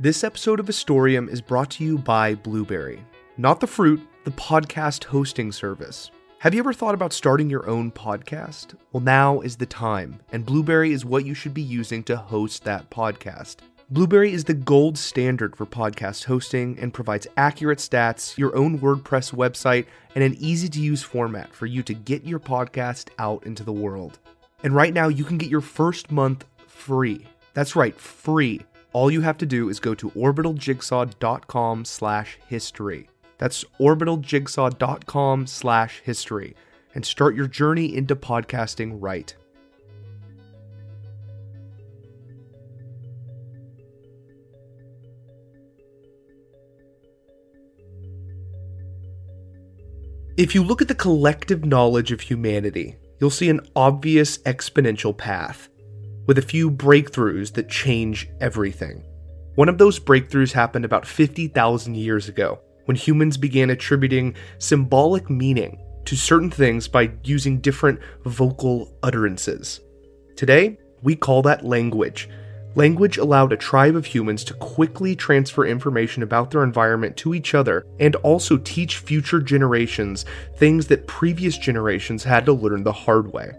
This episode of Historium is brought to you by Blubrry. Not the fruit, the podcast hosting service. Have you ever thought about starting your own podcast? Well, now is the time, and Blubrry is what you should be using to host that podcast. Blubrry is the gold standard for podcast hosting and provides accurate stats, your own WordPress website, and an easy to use format for you to get your podcast out into the world. And right now, you can get your first month free. That's right, free all you have to do is go to orbitaljigsaw.com slash history. That's orbitaljigsaw.com slash history and start your journey into podcasting right. If you look at the collective knowledge of humanity, you'll see an obvious exponential path with a few breakthroughs that change everything. One of those breakthroughs happened about 50,000 years ago, when humans began attributing symbolic meaning to certain things by using different vocal utterances. Today, we call that language. Language allowed a tribe of humans to quickly transfer information about their environment to each other and also teach future generations things that previous generations had to learn the hard way.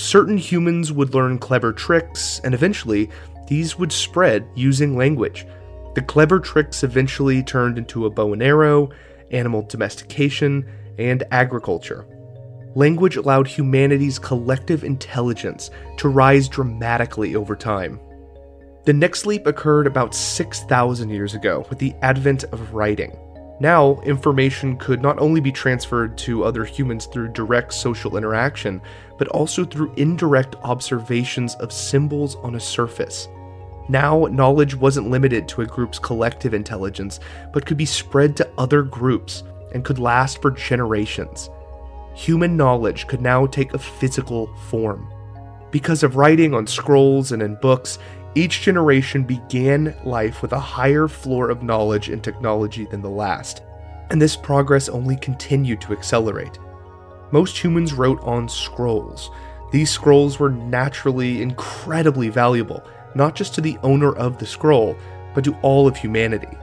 Certain humans would learn clever tricks, and eventually, these would spread using language. The clever tricks eventually turned into a bow and arrow, animal domestication, and agriculture. Language allowed humanity's collective intelligence to rise dramatically over time. The next leap occurred about 6,000 years ago with the advent of writing. Now, information could not only be transferred to other humans through direct social interaction, but also through indirect observations of symbols on a surface. Now, knowledge wasn't limited to a group's collective intelligence, but could be spread to other groups and could last for generations. Human knowledge could now take a physical form. Because of writing on scrolls and in books, each generation began life with a higher floor of knowledge and technology than the last, and this progress only continued to accelerate. Most humans wrote on scrolls. These scrolls were naturally incredibly valuable, not just to the owner of the scroll, but to all of humanity.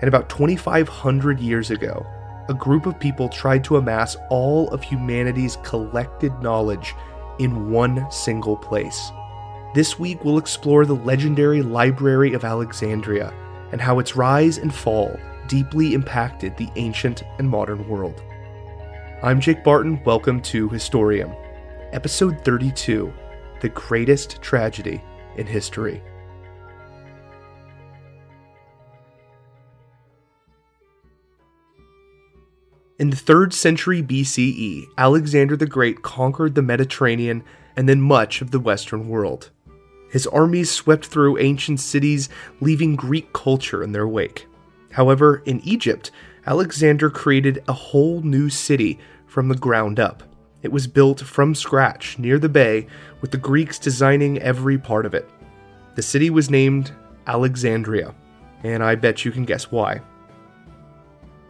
And about 2,500 years ago, a group of people tried to amass all of humanity's collected knowledge in one single place. This week, we'll explore the legendary Library of Alexandria and how its rise and fall deeply impacted the ancient and modern world. I'm Jake Barton. Welcome to Historium, Episode 32 The Greatest Tragedy in History. In the 3rd century BCE, Alexander the Great conquered the Mediterranean and then much of the Western world. His armies swept through ancient cities, leaving Greek culture in their wake. However, in Egypt, Alexander created a whole new city from the ground up. It was built from scratch near the bay, with the Greeks designing every part of it. The city was named Alexandria, and I bet you can guess why.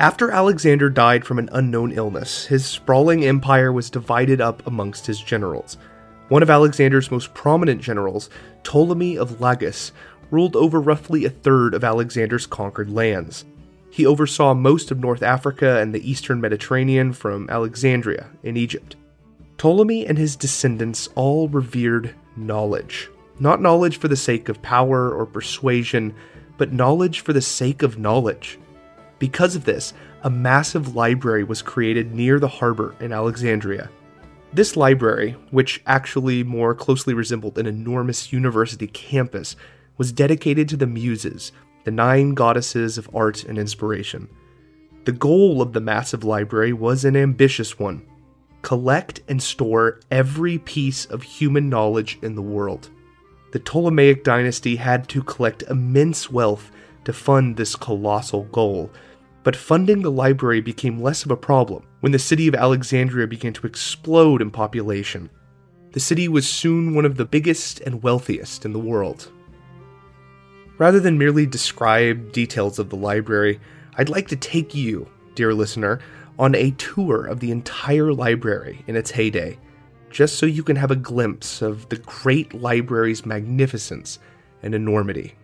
After Alexander died from an unknown illness, his sprawling empire was divided up amongst his generals. One of Alexander's most prominent generals, Ptolemy of Lagus, ruled over roughly a third of Alexander's conquered lands. He oversaw most of North Africa and the eastern Mediterranean from Alexandria in Egypt. Ptolemy and his descendants all revered knowledge. Not knowledge for the sake of power or persuasion, but knowledge for the sake of knowledge. Because of this, a massive library was created near the harbor in Alexandria. This library, which actually more closely resembled an enormous university campus, was dedicated to the Muses, the nine goddesses of art and inspiration. The goal of the massive library was an ambitious one collect and store every piece of human knowledge in the world. The Ptolemaic dynasty had to collect immense wealth to fund this colossal goal, but funding the library became less of a problem when the city of Alexandria began to explode in population. The city was soon one of the biggest and wealthiest in the world. Rather than merely describe details of the library, I'd like to take you, dear listener, on a tour of the entire library in its heyday, just so you can have a glimpse of the great library's magnificence and enormity.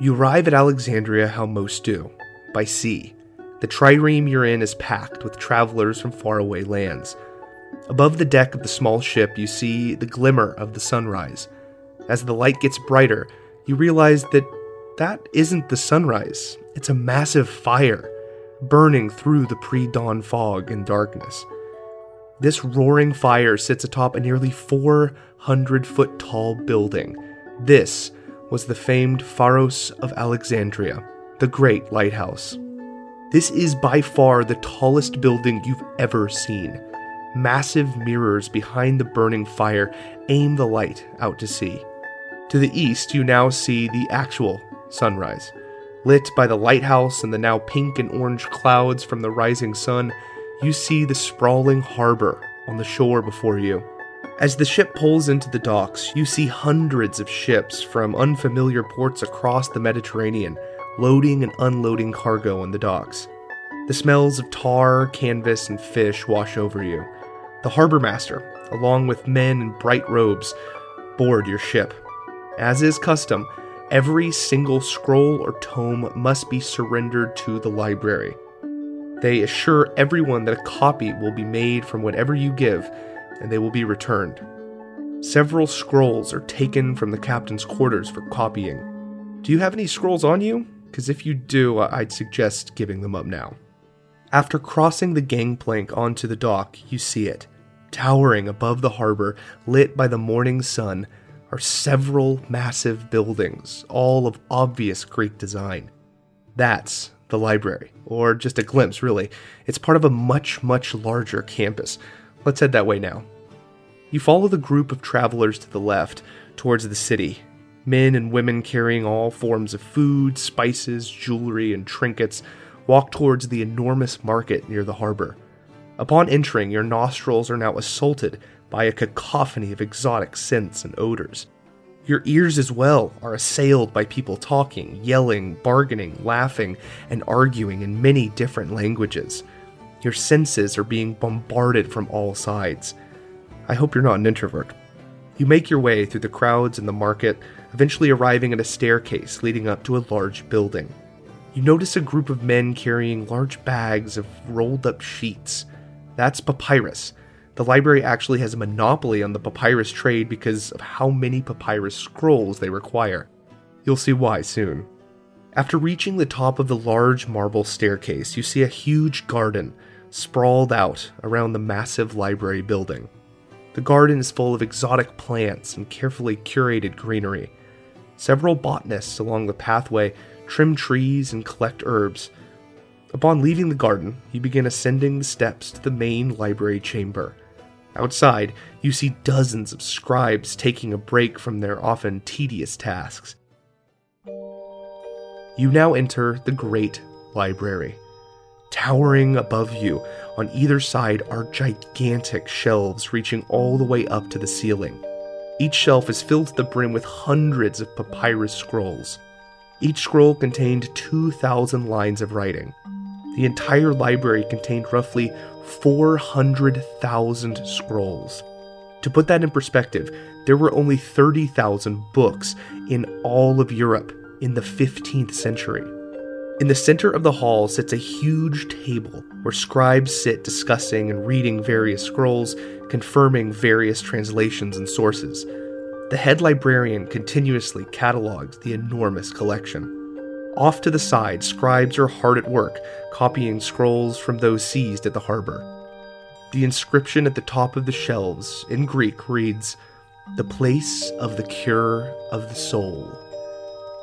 You arrive at Alexandria how most do by sea. The trireme you're in is packed with travelers from faraway lands. Above the deck of the small ship, you see the glimmer of the sunrise. As the light gets brighter, you realize that that isn't the sunrise, it's a massive fire burning through the pre dawn fog and darkness. This roaring fire sits atop a nearly 400 foot tall building. This was the famed Pharos of Alexandria, the Great Lighthouse. This is by far the tallest building you've ever seen. Massive mirrors behind the burning fire aim the light out to sea. To the east, you now see the actual sunrise. Lit by the lighthouse and the now pink and orange clouds from the rising sun, you see the sprawling harbor on the shore before you. As the ship pulls into the docks, you see hundreds of ships from unfamiliar ports across the Mediterranean loading and unloading cargo on the docks. The smells of tar, canvas, and fish wash over you. The harbor master, along with men in bright robes, board your ship. As is custom, every single scroll or tome must be surrendered to the library. They assure everyone that a copy will be made from whatever you give and they will be returned. Several scrolls are taken from the captain's quarters for copying. Do you have any scrolls on you? Because if you do, uh, I'd suggest giving them up now. After crossing the gangplank onto the dock, you see it. Towering above the harbor, lit by the morning sun, are several massive buildings, all of obvious Greek design. That's the library, or just a glimpse, really. It's part of a much, much larger campus, Let's head that way now. You follow the group of travelers to the left, towards the city. Men and women carrying all forms of food, spices, jewelry, and trinkets walk towards the enormous market near the harbor. Upon entering, your nostrils are now assaulted by a cacophony of exotic scents and odors. Your ears as well are assailed by people talking, yelling, bargaining, laughing, and arguing in many different languages. Your senses are being bombarded from all sides. I hope you're not an introvert. You make your way through the crowds in the market, eventually arriving at a staircase leading up to a large building. You notice a group of men carrying large bags of rolled up sheets. That's papyrus. The library actually has a monopoly on the papyrus trade because of how many papyrus scrolls they require. You'll see why soon. After reaching the top of the large marble staircase, you see a huge garden sprawled out around the massive library building. The garden is full of exotic plants and carefully curated greenery. Several botanists along the pathway trim trees and collect herbs. Upon leaving the garden, you begin ascending the steps to the main library chamber. Outside, you see dozens of scribes taking a break from their often tedious tasks. You now enter the Great Library. Towering above you on either side are gigantic shelves reaching all the way up to the ceiling. Each shelf is filled to the brim with hundreds of papyrus scrolls. Each scroll contained 2,000 lines of writing. The entire library contained roughly 400,000 scrolls. To put that in perspective, there were only 30,000 books in all of Europe in the 15th century. In the center of the hall sits a huge table where scribes sit discussing and reading various scrolls, confirming various translations and sources. The head librarian continuously catalogs the enormous collection. Off to the side, scribes are hard at work, copying scrolls from those seized at the harbor. The inscription at the top of the shelves, in Greek, reads, The place of the cure of the soul.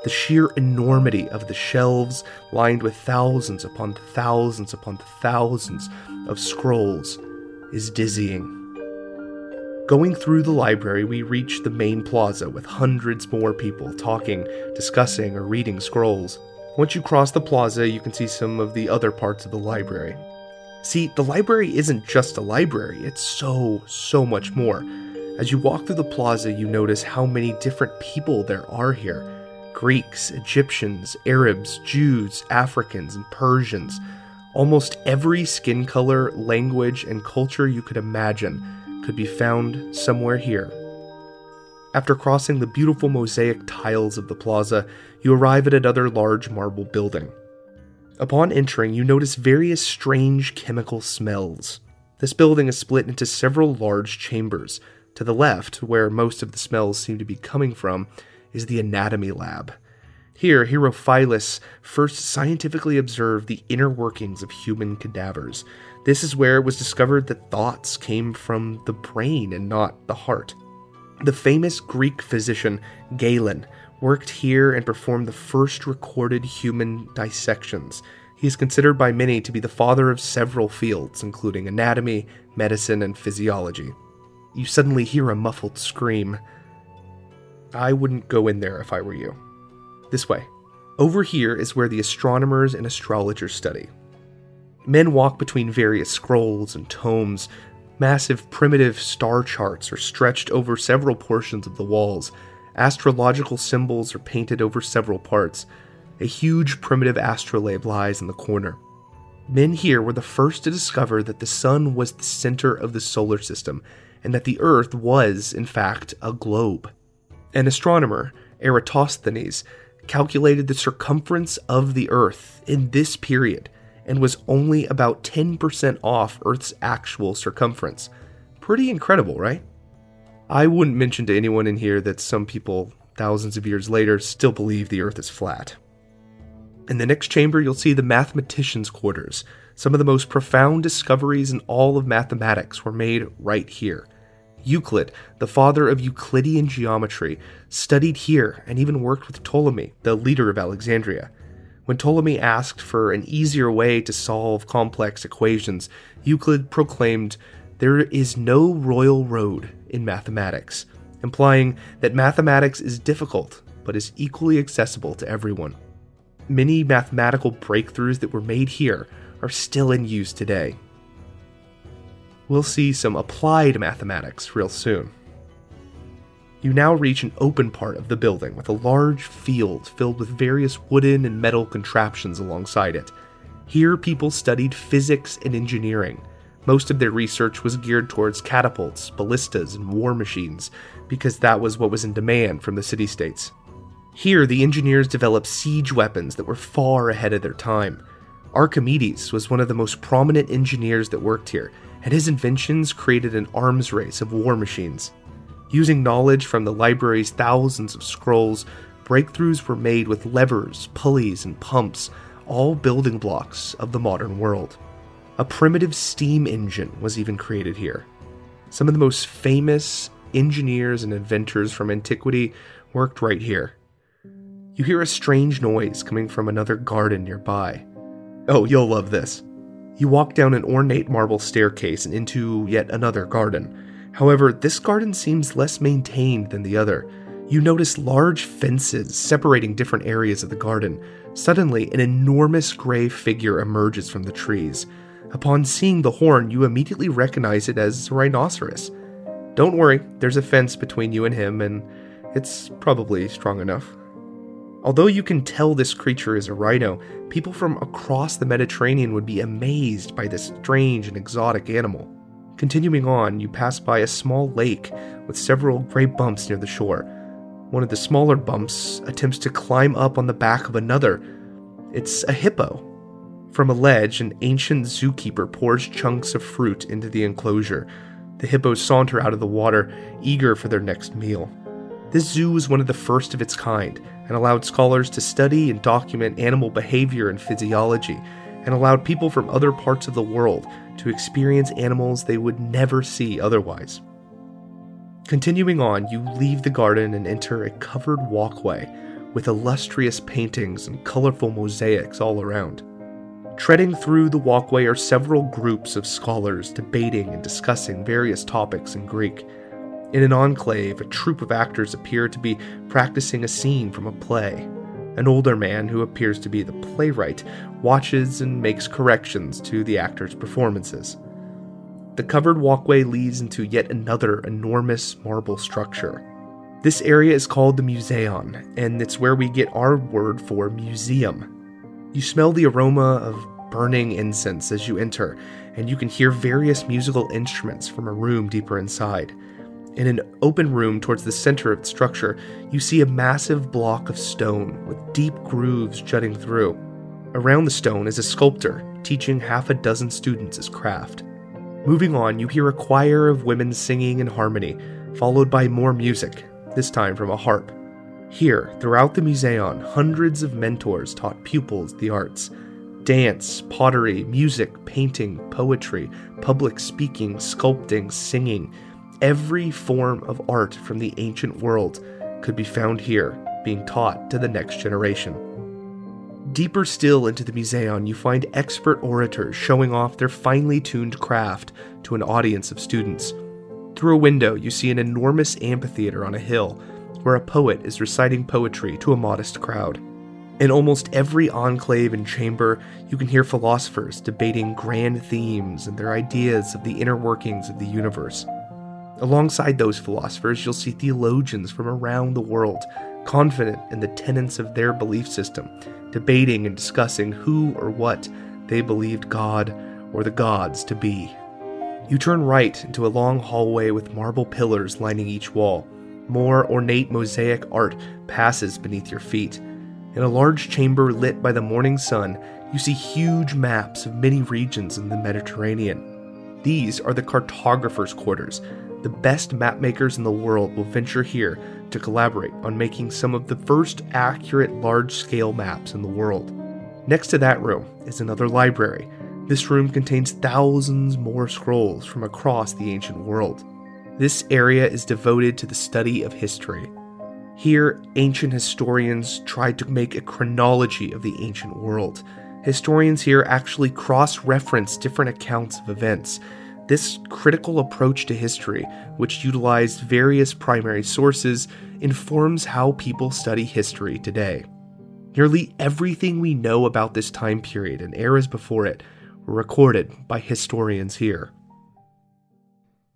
The sheer enormity of the shelves, lined with thousands upon thousands upon thousands of scrolls, is dizzying. Going through the library, we reach the main plaza with hundreds more people talking, discussing, or reading scrolls. Once you cross the plaza, you can see some of the other parts of the library. See, the library isn't just a library, it's so, so much more. As you walk through the plaza, you notice how many different people there are here Greeks, Egyptians, Arabs, Jews, Africans, and Persians. Almost every skin color, language, and culture you could imagine could be found somewhere here. After crossing the beautiful mosaic tiles of the plaza, you arrive at another large marble building. Upon entering, you notice various strange chemical smells. This building is split into several large chambers. To the left, where most of the smells seem to be coming from, is the anatomy lab. Here, Herophilus first scientifically observed the inner workings of human cadavers. This is where it was discovered that thoughts came from the brain and not the heart. The famous Greek physician Galen worked here and performed the first recorded human dissections. He is considered by many to be the father of several fields, including anatomy, medicine, and physiology. You suddenly hear a muffled scream. I wouldn't go in there if I were you. This way. Over here is where the astronomers and astrologers study. Men walk between various scrolls and tomes. Massive primitive star charts are stretched over several portions of the walls. Astrological symbols are painted over several parts. A huge primitive astrolabe lies in the corner. Men here were the first to discover that the sun was the center of the solar system and that the earth was, in fact, a globe. An astronomer, Eratosthenes, calculated the circumference of the Earth in this period and was only about 10% off Earth's actual circumference. Pretty incredible, right? I wouldn't mention to anyone in here that some people, thousands of years later, still believe the Earth is flat. In the next chamber, you'll see the mathematicians' quarters. Some of the most profound discoveries in all of mathematics were made right here. Euclid, the father of Euclidean geometry, studied here and even worked with Ptolemy, the leader of Alexandria. When Ptolemy asked for an easier way to solve complex equations, Euclid proclaimed, There is no royal road in mathematics, implying that mathematics is difficult but is equally accessible to everyone. Many mathematical breakthroughs that were made here are still in use today we'll see some applied mathematics real soon. You now reach an open part of the building with a large field filled with various wooden and metal contraptions alongside it. Here, people studied physics and engineering. Most of their research was geared towards catapults, ballistas, and war machines, because that was what was in demand from the city states. Here, the engineers developed siege weapons that were far ahead of their time. Archimedes was one of the most prominent engineers that worked here, and his inventions created an arms race of war machines. Using knowledge from the library's thousands of scrolls, breakthroughs were made with levers, pulleys, and pumps, all building blocks of the modern world. A primitive steam engine was even created here. Some of the most famous engineers and inventors from antiquity worked right here. You hear a strange noise coming from another garden nearby. Oh, you'll love this. You walk down an ornate marble staircase and into yet another garden. However, this garden seems less maintained than the other. You notice large fences separating different areas of the garden. Suddenly, an enormous gray figure emerges from the trees. Upon seeing the horn, you immediately recognize it as a rhinoceros. Don't worry, there's a fence between you and him, and it's probably strong enough. Although you can tell this creature is a rhino, people from across the Mediterranean would be amazed by this strange and exotic animal. Continuing on, you pass by a small lake with several gray bumps near the shore. One of the smaller bumps attempts to climb up on the back of another. It's a hippo. From a ledge, an ancient zookeeper pours chunks of fruit into the enclosure. The hippos saunter out of the water, eager for their next meal. This zoo was one of the first of its kind and allowed scholars to study and document animal behavior and physiology, and allowed people from other parts of the world to experience animals they would never see otherwise. Continuing on, you leave the garden and enter a covered walkway with illustrious paintings and colorful mosaics all around. Treading through the walkway are several groups of scholars debating and discussing various topics in Greek in an enclave, a troupe of actors appear to be practicing a scene from a play. An older man, who appears to be the playwright, watches and makes corrections to the actors' performances. The covered walkway leads into yet another enormous marble structure. This area is called the Museion, and it's where we get our word for museum. You smell the aroma of burning incense as you enter, and you can hear various musical instruments from a room deeper inside. In an open room towards the center of the structure, you see a massive block of stone with deep grooves jutting through. Around the stone is a sculptor teaching half a dozen students his craft. Moving on, you hear a choir of women singing in harmony, followed by more music, this time from a harp. Here, throughout the museum, hundreds of mentors taught pupils the arts dance, pottery, music, painting, poetry, public speaking, sculpting, singing. Every form of art from the ancient world could be found here, being taught to the next generation. Deeper still into the museum, you find expert orators showing off their finely tuned craft to an audience of students. Through a window, you see an enormous amphitheater on a hill where a poet is reciting poetry to a modest crowd. In almost every enclave and chamber, you can hear philosophers debating grand themes and their ideas of the inner workings of the universe. Alongside those philosophers, you'll see theologians from around the world, confident in the tenets of their belief system debating and discussing who or what they believed God or the gods to be. You turn right into a long hallway with marble pillars lining each wall. More ornate mosaic art passes beneath your feet. In a large chamber lit by the morning sun, you see huge maps of many regions in the Mediterranean. These are the cartographers' quarters. The best mapmakers in the world will venture here to collaborate on making some of the first accurate large scale maps in the world. Next to that room is another library. This room contains thousands more scrolls from across the ancient world. This area is devoted to the study of history. Here, ancient historians tried to make a chronology of the ancient world. Historians here actually cross reference different accounts of events this critical approach to history, which utilized various primary sources, informs how people study history today. Nearly everything we know about this time period and eras before it were recorded by historians here.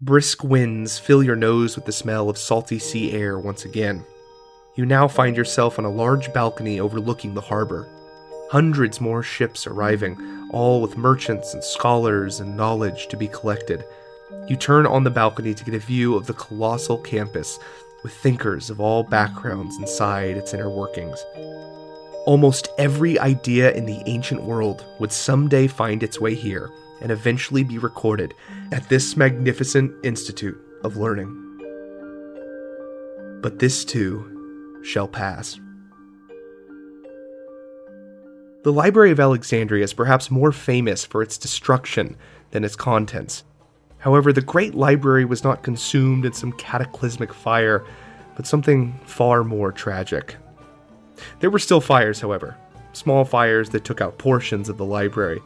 Brisk winds fill your nose with the smell of salty sea air once again. You now find yourself on a large balcony overlooking the harbor. Hundreds more ships arriving, all with merchants and scholars and knowledge to be collected. You turn on the balcony to get a view of the colossal campus with thinkers of all backgrounds inside its inner workings. Almost every idea in the ancient world would someday find its way here and eventually be recorded at this magnificent institute of learning. But this too shall pass. The Library of Alexandria is perhaps more famous for its destruction than its contents. However, the Great Library was not consumed in some cataclysmic fire, but something far more tragic. There were still fires, however, small fires that took out portions of the library.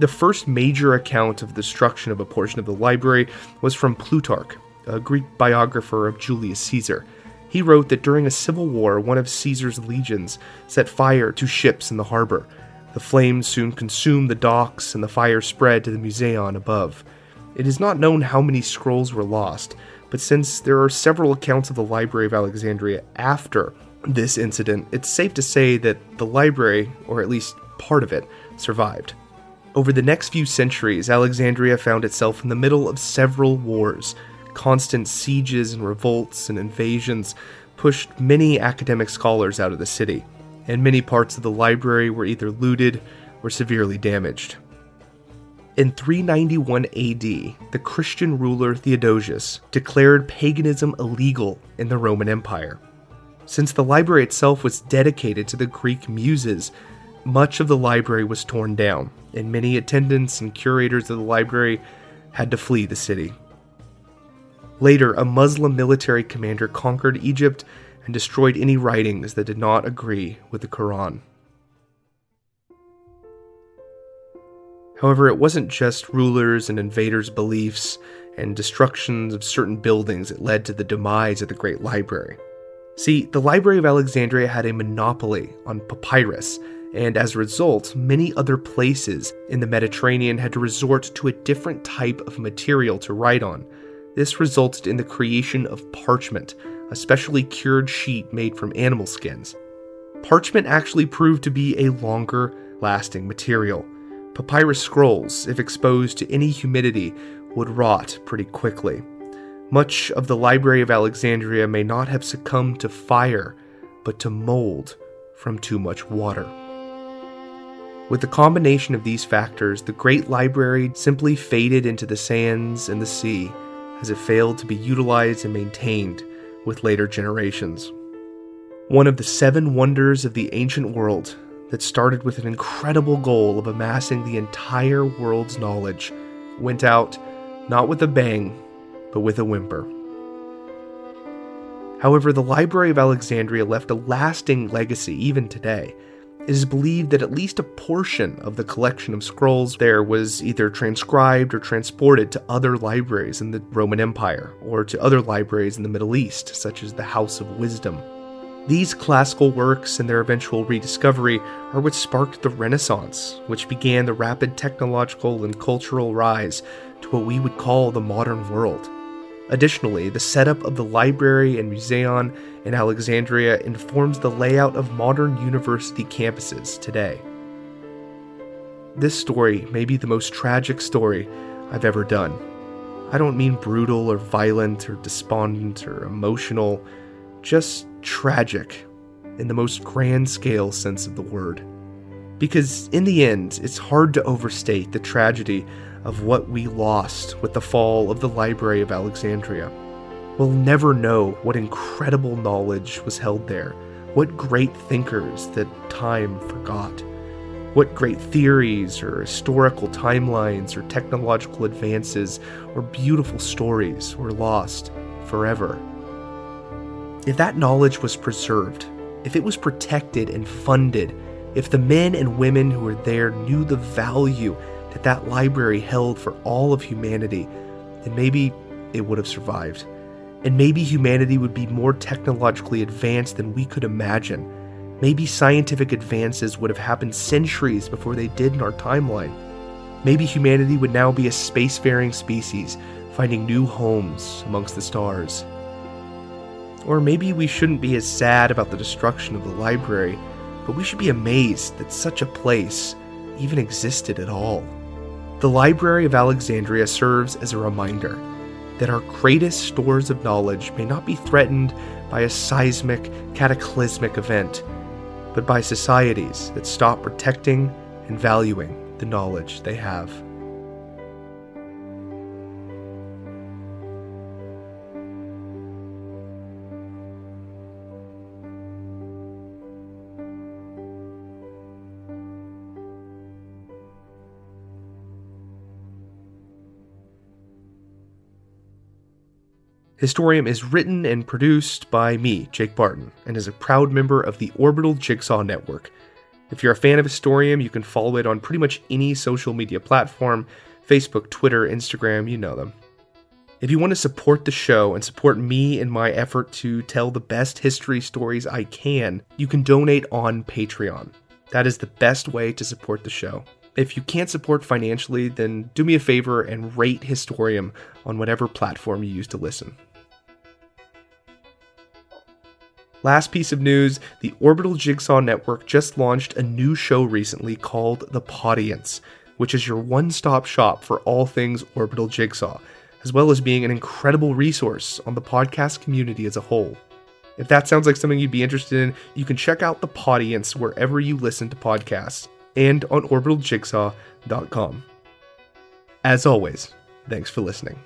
The first major account of the destruction of a portion of the library was from Plutarch, a Greek biographer of Julius Caesar. He wrote that during a civil war, one of Caesar's legions set fire to ships in the harbor. The flames soon consumed the docks, and the fire spread to the museum above. It is not known how many scrolls were lost, but since there are several accounts of the Library of Alexandria after this incident, it's safe to say that the library, or at least part of it, survived. Over the next few centuries, Alexandria found itself in the middle of several wars, constant sieges and revolts and invasions pushed many academic scholars out of the city, and many parts of the library were either looted or severely damaged. In 391 AD, the Christian ruler Theodosius declared paganism illegal in the Roman Empire. Since the library itself was dedicated to the Greek muses, much of the library was torn down, and many attendants and curators of the library had to flee the city. Later, a Muslim military commander conquered Egypt and destroyed any writings that did not agree with the Quran. However, it wasn't just rulers and invaders' beliefs and destructions of certain buildings that led to the demise of the Great Library. See, the Library of Alexandria had a monopoly on papyrus, and as a result, many other places in the Mediterranean had to resort to a different type of material to write on, this resulted in the creation of parchment, a specially cured sheet made from animal skins. Parchment actually proved to be a longer lasting material. Papyrus scrolls, if exposed to any humidity, would rot pretty quickly. Much of the Library of Alexandria may not have succumbed to fire, but to mold from too much water. With the combination of these factors, the Great Library simply faded into the sands and the sea as it failed to be utilized and maintained with later generations. One of the seven wonders of the ancient world that started with an incredible goal of amassing the entire world's knowledge went out not with a bang, but with a whimper. However, the Library of Alexandria left a lasting legacy even today. It is believed that at least a portion of the collection of scrolls there was either transcribed or transported to other libraries in the Roman Empire, or to other libraries in the Middle East, such as the House of Wisdom. These classical works and their eventual rediscovery are what sparked the Renaissance, which began the rapid technological and cultural rise to what we would call the modern world. Additionally, the setup of the library and museum in Alexandria informs the layout of modern university campuses today. This story may be the most tragic story I've ever done. I don't mean brutal or violent or despondent or emotional, just tragic in the most grand scale sense of the word. Because in the end, it's hard to overstate the tragedy of what we lost with the fall of the Library of Alexandria. We'll never know what incredible knowledge was held there, what great thinkers that time forgot, what great theories or historical timelines or technological advances or beautiful stories were lost forever. If that knowledge was preserved, if it was protected and funded, if the men and women who were there knew the value that that library held for all of humanity, then maybe it would have survived. And maybe humanity would be more technologically advanced than we could imagine. Maybe scientific advances would have happened centuries before they did in our timeline. Maybe humanity would now be a spacefaring species, finding new homes amongst the stars. Or maybe we shouldn't be as sad about the destruction of the library, but we should be amazed that such a place even existed at all. The Library of Alexandria serves as a reminder that our greatest stores of knowledge may not be threatened by a seismic, cataclysmic event, but by societies that stop protecting and valuing the knowledge they have. Historium is written and produced by me, Jake Barton, and is a proud member of the Orbital Jigsaw Network. If you're a fan of Historium, you can follow it on pretty much any social media platform Facebook, Twitter, Instagram, you know them. If you want to support the show and support me in my effort to tell the best history stories I can, you can donate on Patreon. That is the best way to support the show. If you can't support financially, then do me a favor and rate Historium on whatever platform you use to listen. Last piece of news the Orbital Jigsaw Network just launched a new show recently called The Podience, which is your one stop shop for all things Orbital Jigsaw, as well as being an incredible resource on the podcast community as a whole. If that sounds like something you'd be interested in, you can check out The Podience wherever you listen to podcasts and on orbitaljigsaw.com. As always, thanks for listening.